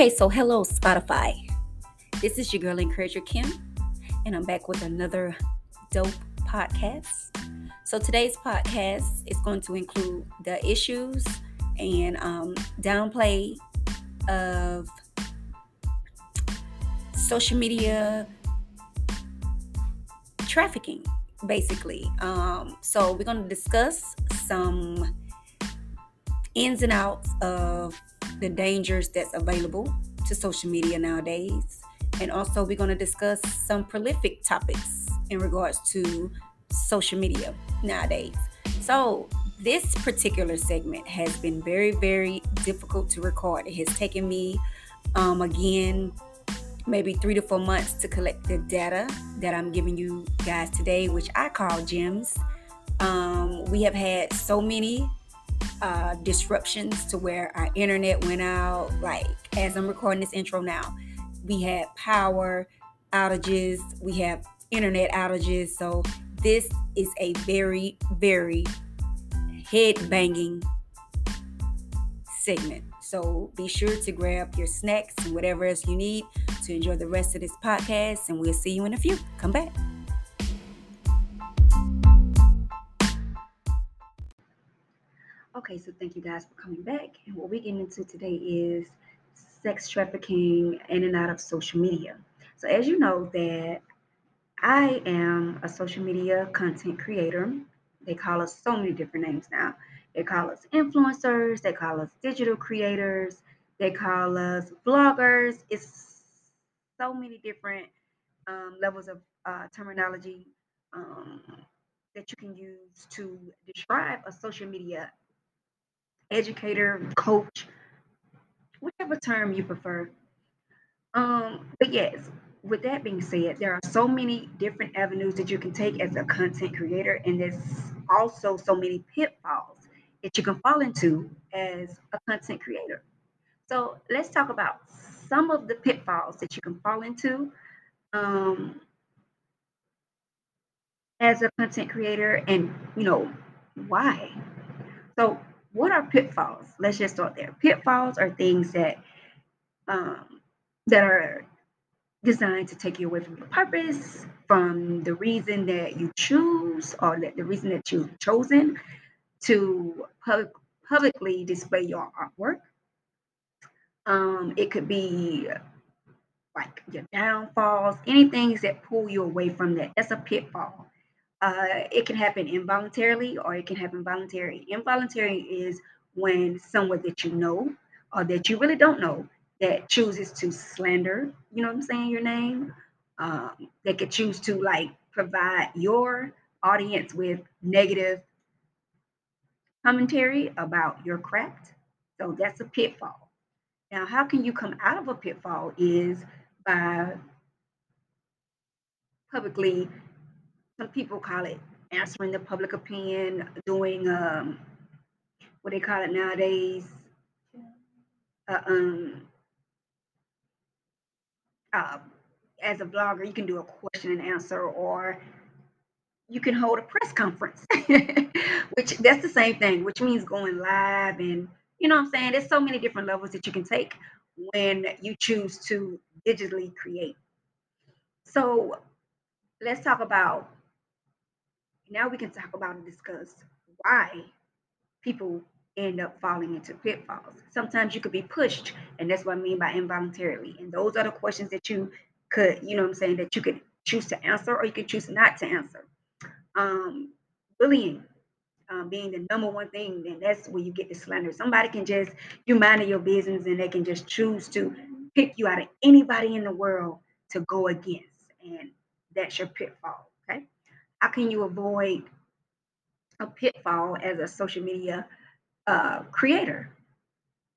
Okay, so hello, Spotify. This is your girl, Encourager Kim, and I'm back with another dope podcast. So today's podcast is going to include the issues and um, downplay of social media trafficking, basically. Um, so we're going to discuss some ins and outs of the dangers that's available to social media nowadays. And also, we're going to discuss some prolific topics in regards to social media nowadays. So, this particular segment has been very, very difficult to record. It has taken me, um, again, maybe three to four months to collect the data that I'm giving you guys today, which I call gems. Um, we have had so many uh, disruptions to where our internet went out. Like as I'm recording this intro now, we had power outages, we have internet outages. So this is a very, very head banging segment. So be sure to grab your snacks and whatever else you need to enjoy the rest of this podcast. And we'll see you in a few. Come back. Okay, so thank you guys for coming back. And what we're getting into today is sex trafficking in and out of social media. So as you know that I am a social media content creator. They call us so many different names now. They call us influencers, they call us digital creators, they call us vloggers. It's so many different um, levels of uh, terminology um, that you can use to describe a social media educator, coach, whatever term you prefer. Um, but yes, with that being said, there are so many different avenues that you can take as a content creator, and there's also so many pitfalls that you can fall into as a content creator. So let's talk about some of the pitfalls that you can fall into um, as a content creator, and you know why. So what are pitfalls? Let's just start there. Pitfalls are things that um, that are designed to take you away from your purpose, from the reason that you choose, or that the reason that you've chosen to pub- publicly display your artwork. Um, it could be like your downfalls, anything that pull you away from that. That's a pitfall. Uh, it can happen involuntarily or it can happen voluntarily. Involuntary is when someone that you know or that you really don't know that chooses to slander, you know what I'm saying, your name. Um, they could choose to like provide your audience with negative commentary about your craft. So that's a pitfall. Now, how can you come out of a pitfall is by publicly some people call it answering the public opinion, doing um, what they call it nowadays, uh, um, uh, as a blogger, you can do a question and answer, or you can hold a press conference, which that's the same thing, which means going live and you know what I'm saying? There's so many different levels that you can take when you choose to digitally create. So let's talk about now we can talk about and discuss why people end up falling into pitfalls. Sometimes you could be pushed, and that's what I mean by involuntarily. And those are the questions that you could, you know I'm saying, that you could choose to answer or you could choose not to answer. Um, bullying um, being the number one thing, then that's where you get the slander. Somebody can just, you mind your business and they can just choose to pick you out of anybody in the world to go against. And that's your pitfall. How can you avoid a pitfall as a social media uh, creator?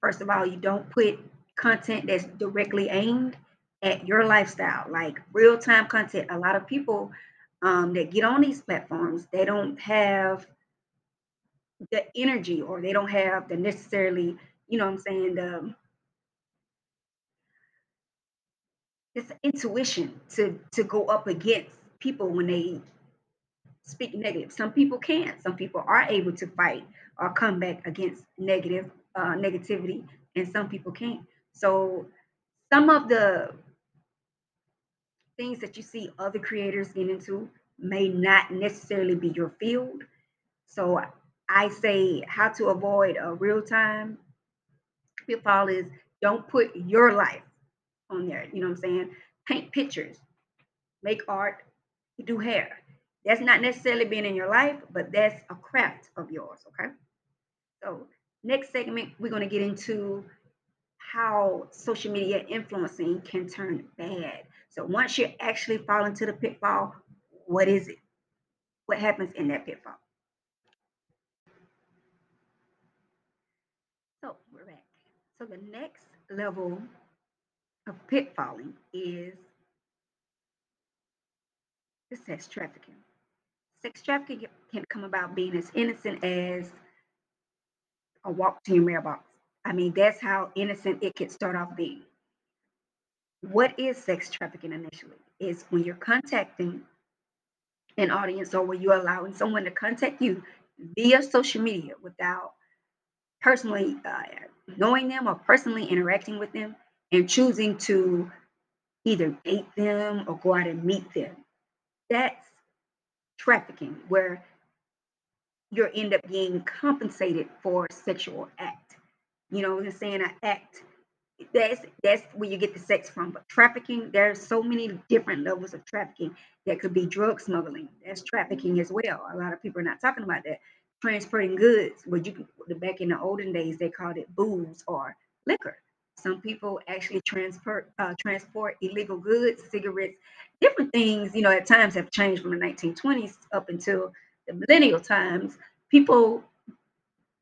First of all, you don't put content that's directly aimed at your lifestyle, like real time content. A lot of people um, that get on these platforms, they don't have the energy or they don't have the necessarily, you know what I'm saying, the this intuition to to go up against people when they speak negative. Some people can't. Some people are able to fight or come back against negative uh, negativity, and some people can't. So some of the things that you see other creators get into may not necessarily be your field. So I say how to avoid a real time pitfall is don't put your life on there. You know what I'm saying? Paint pictures, make art, do hair. That's not necessarily being in your life, but that's a craft of yours. Okay. So next segment, we're going to get into how social media influencing can turn bad. So once you actually fall into the pitfall, what is it? What happens in that pitfall? So we're back. So the next level of pitfalling is the sex trafficking. Sex trafficking can come about being as innocent as a walk to your mailbox. I mean, that's how innocent it can start off being. What is sex trafficking initially? Is when you're contacting an audience or when you're allowing someone to contact you via social media without personally uh, knowing them or personally interacting with them and choosing to either date them or go out and meet them. That's trafficking, where you end up being compensated for sexual act. You know, I'm saying an act. That's that's where you get the sex from. But trafficking, there's so many different levels of trafficking. That could be drug smuggling. That's trafficking as well. A lot of people are not talking about that. Transporting goods, where you back in the olden days they called it booze or liquor. Some people actually transport uh, transport illegal goods, cigarettes, different things. You know, at times have changed from the 1920s up until the millennial times. People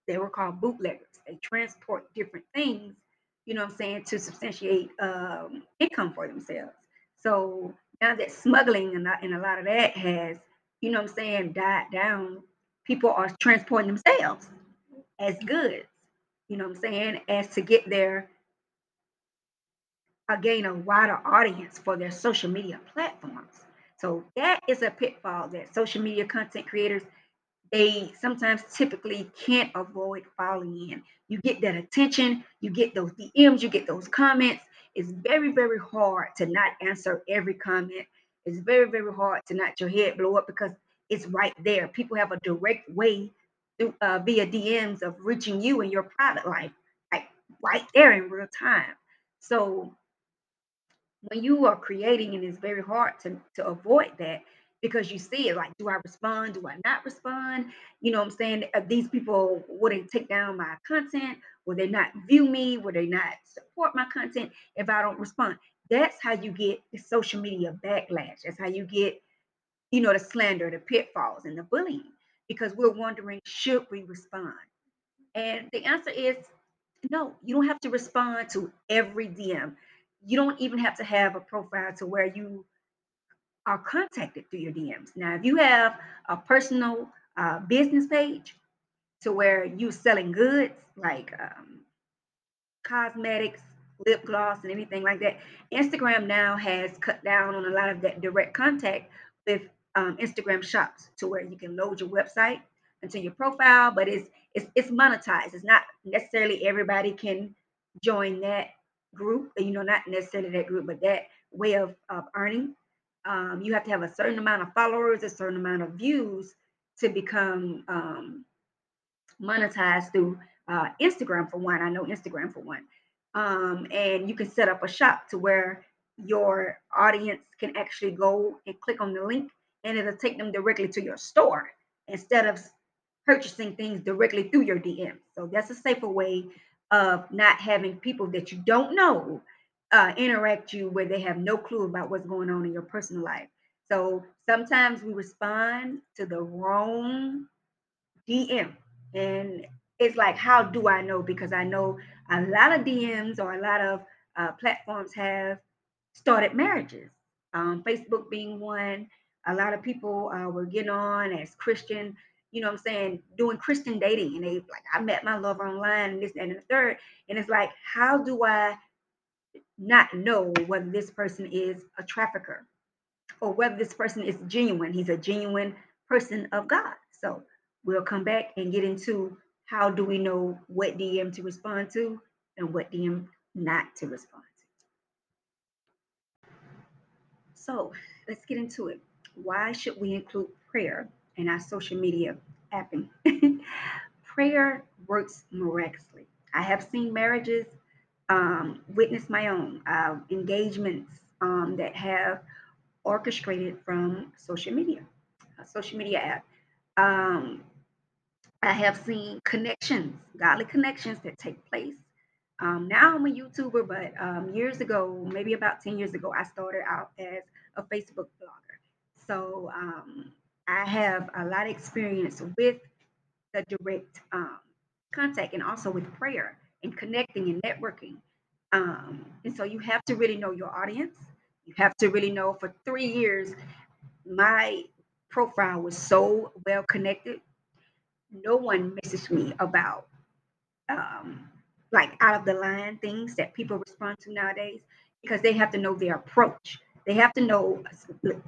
they were called bootleggers. They transport different things. You know, what I'm saying to substantiate um, income for themselves. So now that smuggling and, and a lot of that has, you know, what I'm saying died down. People are transporting themselves as goods. You know, what I'm saying as to get their gain a wider audience for their social media platforms. So that is a pitfall that social media content creators they sometimes typically can't avoid falling in. You get that attention, you get those DMs, you get those comments. It's very, very hard to not answer every comment. It's very, very hard to not your head blow up because it's right there. People have a direct way through uh, via DMs of reaching you in your private life, like right there in real time. So when you are creating, and it's very hard to, to avoid that because you see it like, do I respond? Do I not respond? You know what I'm saying? Uh, these people, would they take down my content? Will they not view me? Will they not support my content if I don't respond? That's how you get the social media backlash. That's how you get, you know, the slander, the pitfalls, and the bullying because we're wondering, should we respond? And the answer is no, you don't have to respond to every DM you don't even have to have a profile to where you are contacted through your DMs. Now, if you have a personal uh, business page to where you're selling goods like um, cosmetics, lip gloss, and anything like that, Instagram now has cut down on a lot of that direct contact with um, Instagram shops to where you can load your website into your profile, but it's it's it's monetized. It's not necessarily everybody can join that group, you know, not necessarily that group, but that way of, of earning. Um, you have to have a certain amount of followers, a certain amount of views to become um, monetized through uh, Instagram for one. I know Instagram for one. Um, and you can set up a shop to where your audience can actually go and click on the link and it'll take them directly to your store instead of purchasing things directly through your DM. So that's a safer way of not having people that you don't know uh, interact you where they have no clue about what's going on in your personal life. So sometimes we respond to the wrong DM. And it's like, how do I know? Because I know a lot of DMs or a lot of uh, platforms have started marriages. Um, Facebook being one. A lot of people uh, were getting on as Christian you know what I'm saying, doing Christian dating. And they like, I met my lover online and this and the third. And it's like, how do I not know whether this person is a trafficker or whether this person is genuine? He's a genuine person of God. So we'll come back and get into how do we know what DM to respond to and what DM not to respond to. So let's get into it. Why should we include prayer in our social media apping? prayer works miraculously. I have seen marriages, um, witness my own uh, engagements um, that have orchestrated from social media, a social media app. Um, I have seen connections, godly connections that take place. Um, now I'm a YouTuber, but um, years ago, maybe about 10 years ago, I started out as a Facebook blogger. So um, I have a lot of experience with the direct um, contact and also with prayer and connecting and networking. Um, and so you have to really know your audience. You have to really know for three years, my profile was so well connected. No one messaged me about um, like out of the line things that people respond to nowadays because they have to know their approach. They have to know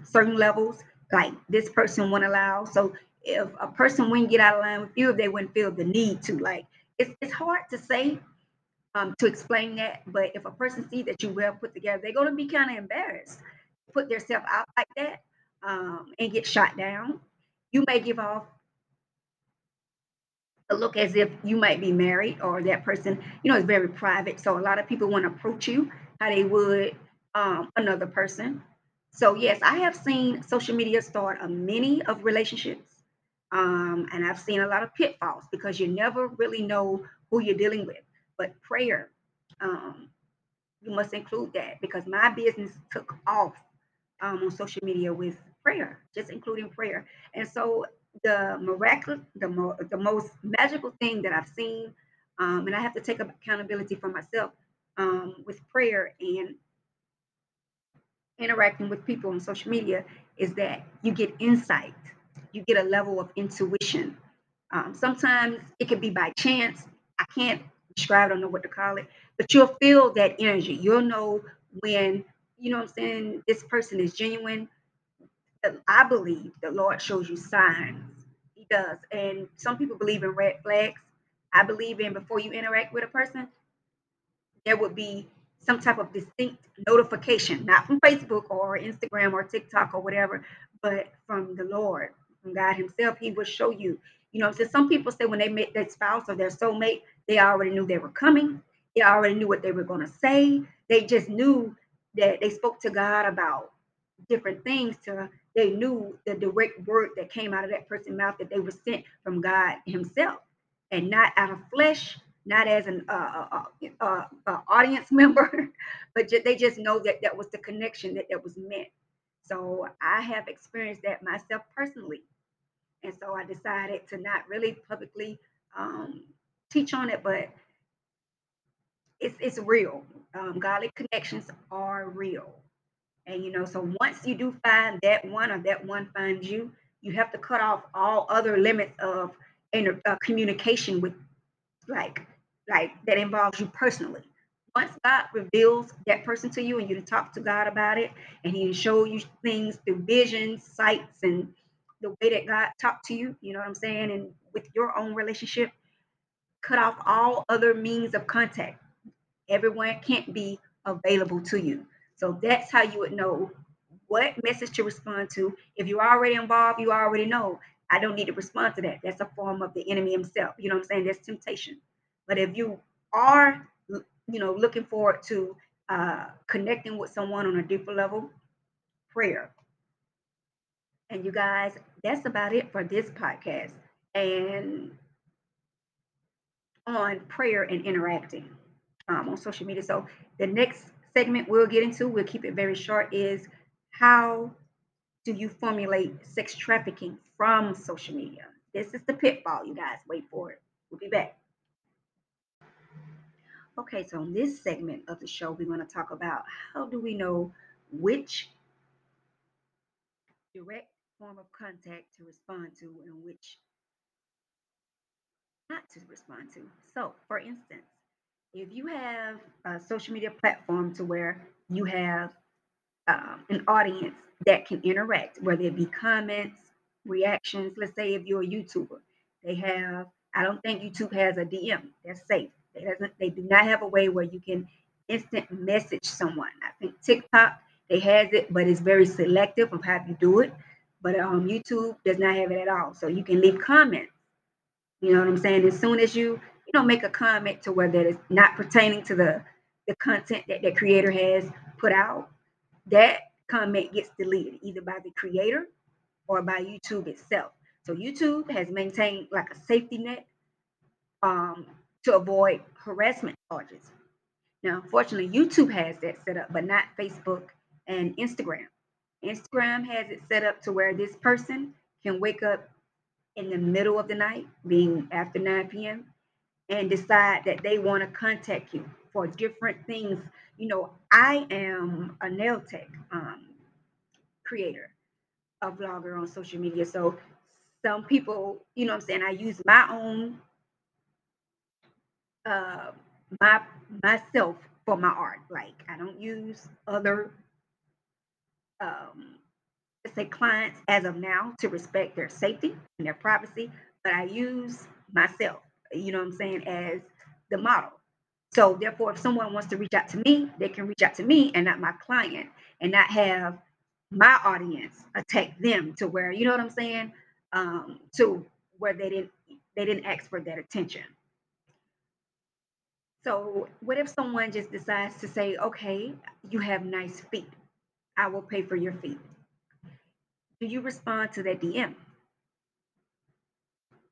certain levels, like this person won't allow. So if a person wouldn't get out of line with you, if they wouldn't feel the need to, like it's it's hard to say um, to explain that. But if a person sees that you well put together, they're gonna be kind of embarrassed, put themselves out like that, um, and get shot down. You may give off a look as if you might be married or that person, you know, is very private. So a lot of people want to approach you how they would um, another person. So yes, I have seen social media start a many of relationships. Um, and I've seen a lot of pitfalls because you never really know who you're dealing with. But prayer, um, you must include that because my business took off um, on social media with prayer, just including prayer. And so the miraculous, the, mo- the most magical thing that I've seen, um, and I have to take accountability for myself um, with prayer and interacting with people on social media is that you get insight, you get a level of intuition. Um, sometimes it could be by chance. I can't describe, I don't know what to call it, but you'll feel that energy. You'll know when, you know what I'm saying, this person is genuine. I believe the Lord shows you signs. He does. And some people believe in red flags. I believe in before you interact with a person, there would be some type of distinct notification, not from Facebook or Instagram or TikTok or whatever, but from the Lord, from God Himself. He will show you. You know, so some people say when they met their spouse or their soulmate, they already knew they were coming. They already knew what they were going to say. They just knew that they spoke to God about different things to they knew the direct word that came out of that person's mouth that they were sent from God Himself and not out of flesh, not as an uh, uh, uh, uh audience member, but they just know that that was the connection that that was meant. So I have experienced that myself personally, and so I decided to not really publicly um, teach on it, but it's it's real. Um, godly connections are real, and you know, so once you do find that one or that one finds you, you have to cut off all other limits of inter- uh, communication with like like that involves you personally. Once God reveals that person to you and you talk to God about it and he show you things through visions, sights, and the way that God talked to you, you know what I'm saying? And with your own relationship, cut off all other means of contact. Everyone can't be available to you. So that's how you would know what message to respond to. If you're already involved, you already know I don't need to respond to that. That's a form of the enemy himself. You know what I'm saying? That's temptation. But if you are, you know, looking forward to uh, connecting with someone on a deeper level, prayer. And you guys, that's about it for this podcast and on prayer and interacting um, on social media. So the next segment we'll get into, we'll keep it very short, is how do you formulate sex trafficking from social media? This is the pitfall, you guys. Wait for it. We'll be back. Okay, so in this segment of the show, we're going to talk about how do we know which direct form of contact to respond to and which not to respond to. So, for instance, if you have a social media platform to where you have um, an audience that can interact, whether it be comments, reactions. Let's say if you're a YouTuber, they have. I don't think YouTube has a DM. That's safe. They doesn't. They do not have a way where you can instant message someone. I think TikTok They has it, but it's very selective of how you do it. But um, YouTube does not have it at all. So you can leave comments. You know what I'm saying? As soon as you, you know, make a comment to where that is not pertaining to the the content that the creator has put out, that comment gets deleted either by the creator or by YouTube itself. So YouTube has maintained like a safety net um, to avoid harassment charges. Now, unfortunately, YouTube has that set up, but not Facebook and Instagram. Instagram has it set up to where this person can wake up in the middle of the night, being after 9 p.m., and decide that they want to contact you for different things. You know, I am a nail tech um, creator, a vlogger on social media. So some people, you know I'm saying, I use my own uh, my myself for my art. Like I don't use other um, say clients as of now to respect their safety and their privacy, but I use myself, you know I'm saying, as the model. So therefore, if someone wants to reach out to me, they can reach out to me and not my client, and not have my audience attack them to where you know what I'm saying, um, to where they didn't they didn't ask for that attention. So, what if someone just decides to say, okay, you have nice feet. I will pay for your feet. Do you respond to that DM?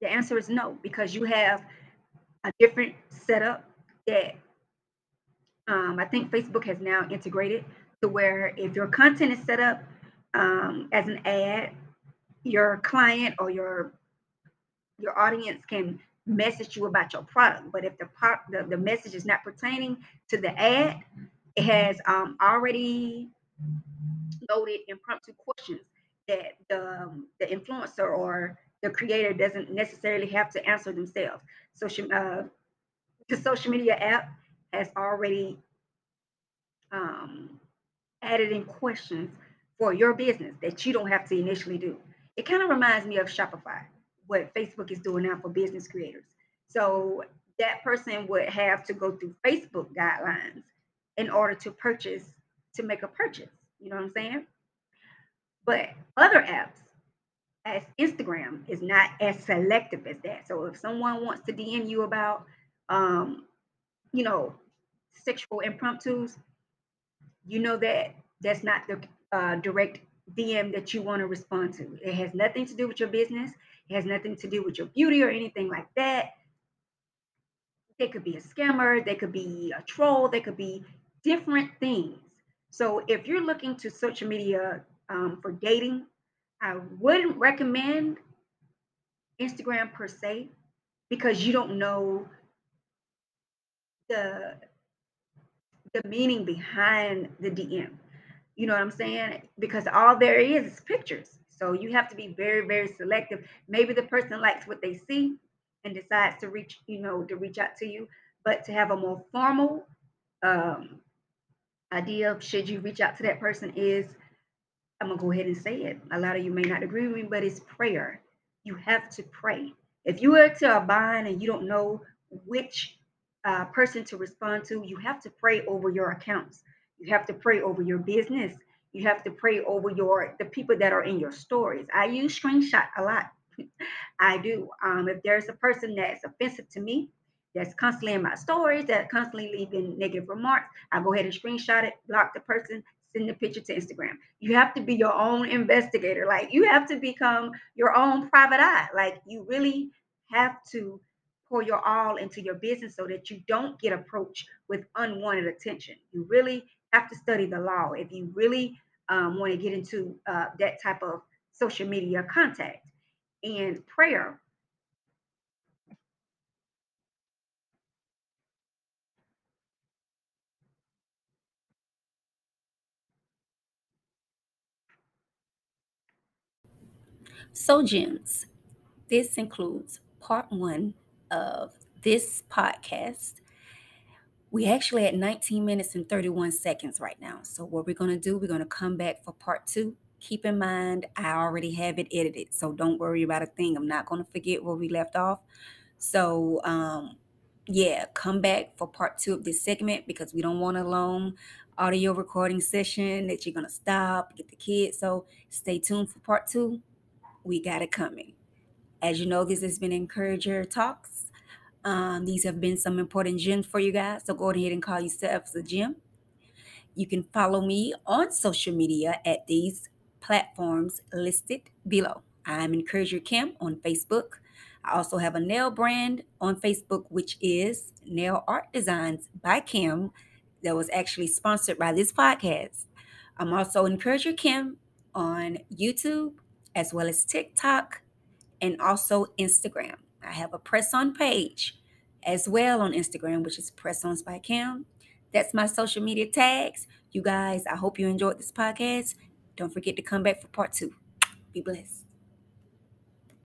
The answer is no, because you have a different setup that um, I think Facebook has now integrated to where if your content is set up um, as an ad, your client or your your audience can message you about your product. But if the part the, the message is not pertaining to the ad, it has um, already loaded impromptu questions that the, um, the influencer or the creator doesn't necessarily have to answer themselves. Social uh, the social media app has already um, added in questions for your business that you don't have to initially do. It kind of reminds me of Shopify what Facebook is doing now for business creators. So that person would have to go through Facebook guidelines in order to purchase, to make a purchase. You know what I'm saying? But other apps, as Instagram, is not as selective as that. So if someone wants to DM you about, um, you know, sexual impromptus, you know that that's not the uh, direct DM that you want to respond to. It has nothing to do with your business. It has nothing to do with your beauty or anything like that. They could be a scammer, they could be a troll, they could be different things. So if you're looking to social media um, for dating, I wouldn't recommend Instagram per se because you don't know the the meaning behind the DM. You know what I'm saying? Because all there is is pictures. So you have to be very, very selective. Maybe the person likes what they see and decides to reach, you know, to reach out to you. But to have a more formal um, idea of should you reach out to that person is, I'm gonna go ahead and say it. A lot of you may not agree with me, but it's prayer. You have to pray. If you are to a bind and you don't know which uh, person to respond to, you have to pray over your accounts. You have to pray over your business. You have to pray over your the people that are in your stories. I use screenshot a lot. I do. Um, if there's a person that's offensive to me, that's constantly in my stories, that constantly leaving negative remarks, I go ahead and screenshot it, block the person, send the picture to Instagram. You have to be your own investigator. Like you have to become your own private eye. Like you really have to pour your all into your business so that you don't get approached with unwanted attention. You really have to study the law if you really um, want to get into uh, that type of social media contact and prayer. So, gems, this includes part one of this podcast. We actually at 19 minutes and 31 seconds right now. So, what we're going to do, we're going to come back for part two. Keep in mind, I already have it edited. So, don't worry about a thing. I'm not going to forget where we left off. So, um, yeah, come back for part two of this segment because we don't want a long audio recording session that you're going to stop, get the kids. So stay tuned for part two. We got it coming. As you know, this has been Encourager Talks. Um, these have been some important gems for you guys. So go ahead and call yourselves a gem. You can follow me on social media at these platforms listed below. I'm Encourager Kim on Facebook. I also have a nail brand on Facebook, which is Nail Art Designs by Kim, that was actually sponsored by this podcast. I'm also Encourager Kim on YouTube, as well as TikTok, and also Instagram. I have a press on page as well on Instagram, which is Press On by Kim. That's my social media tags. You guys, I hope you enjoyed this podcast. Don't forget to come back for part two. Be blessed.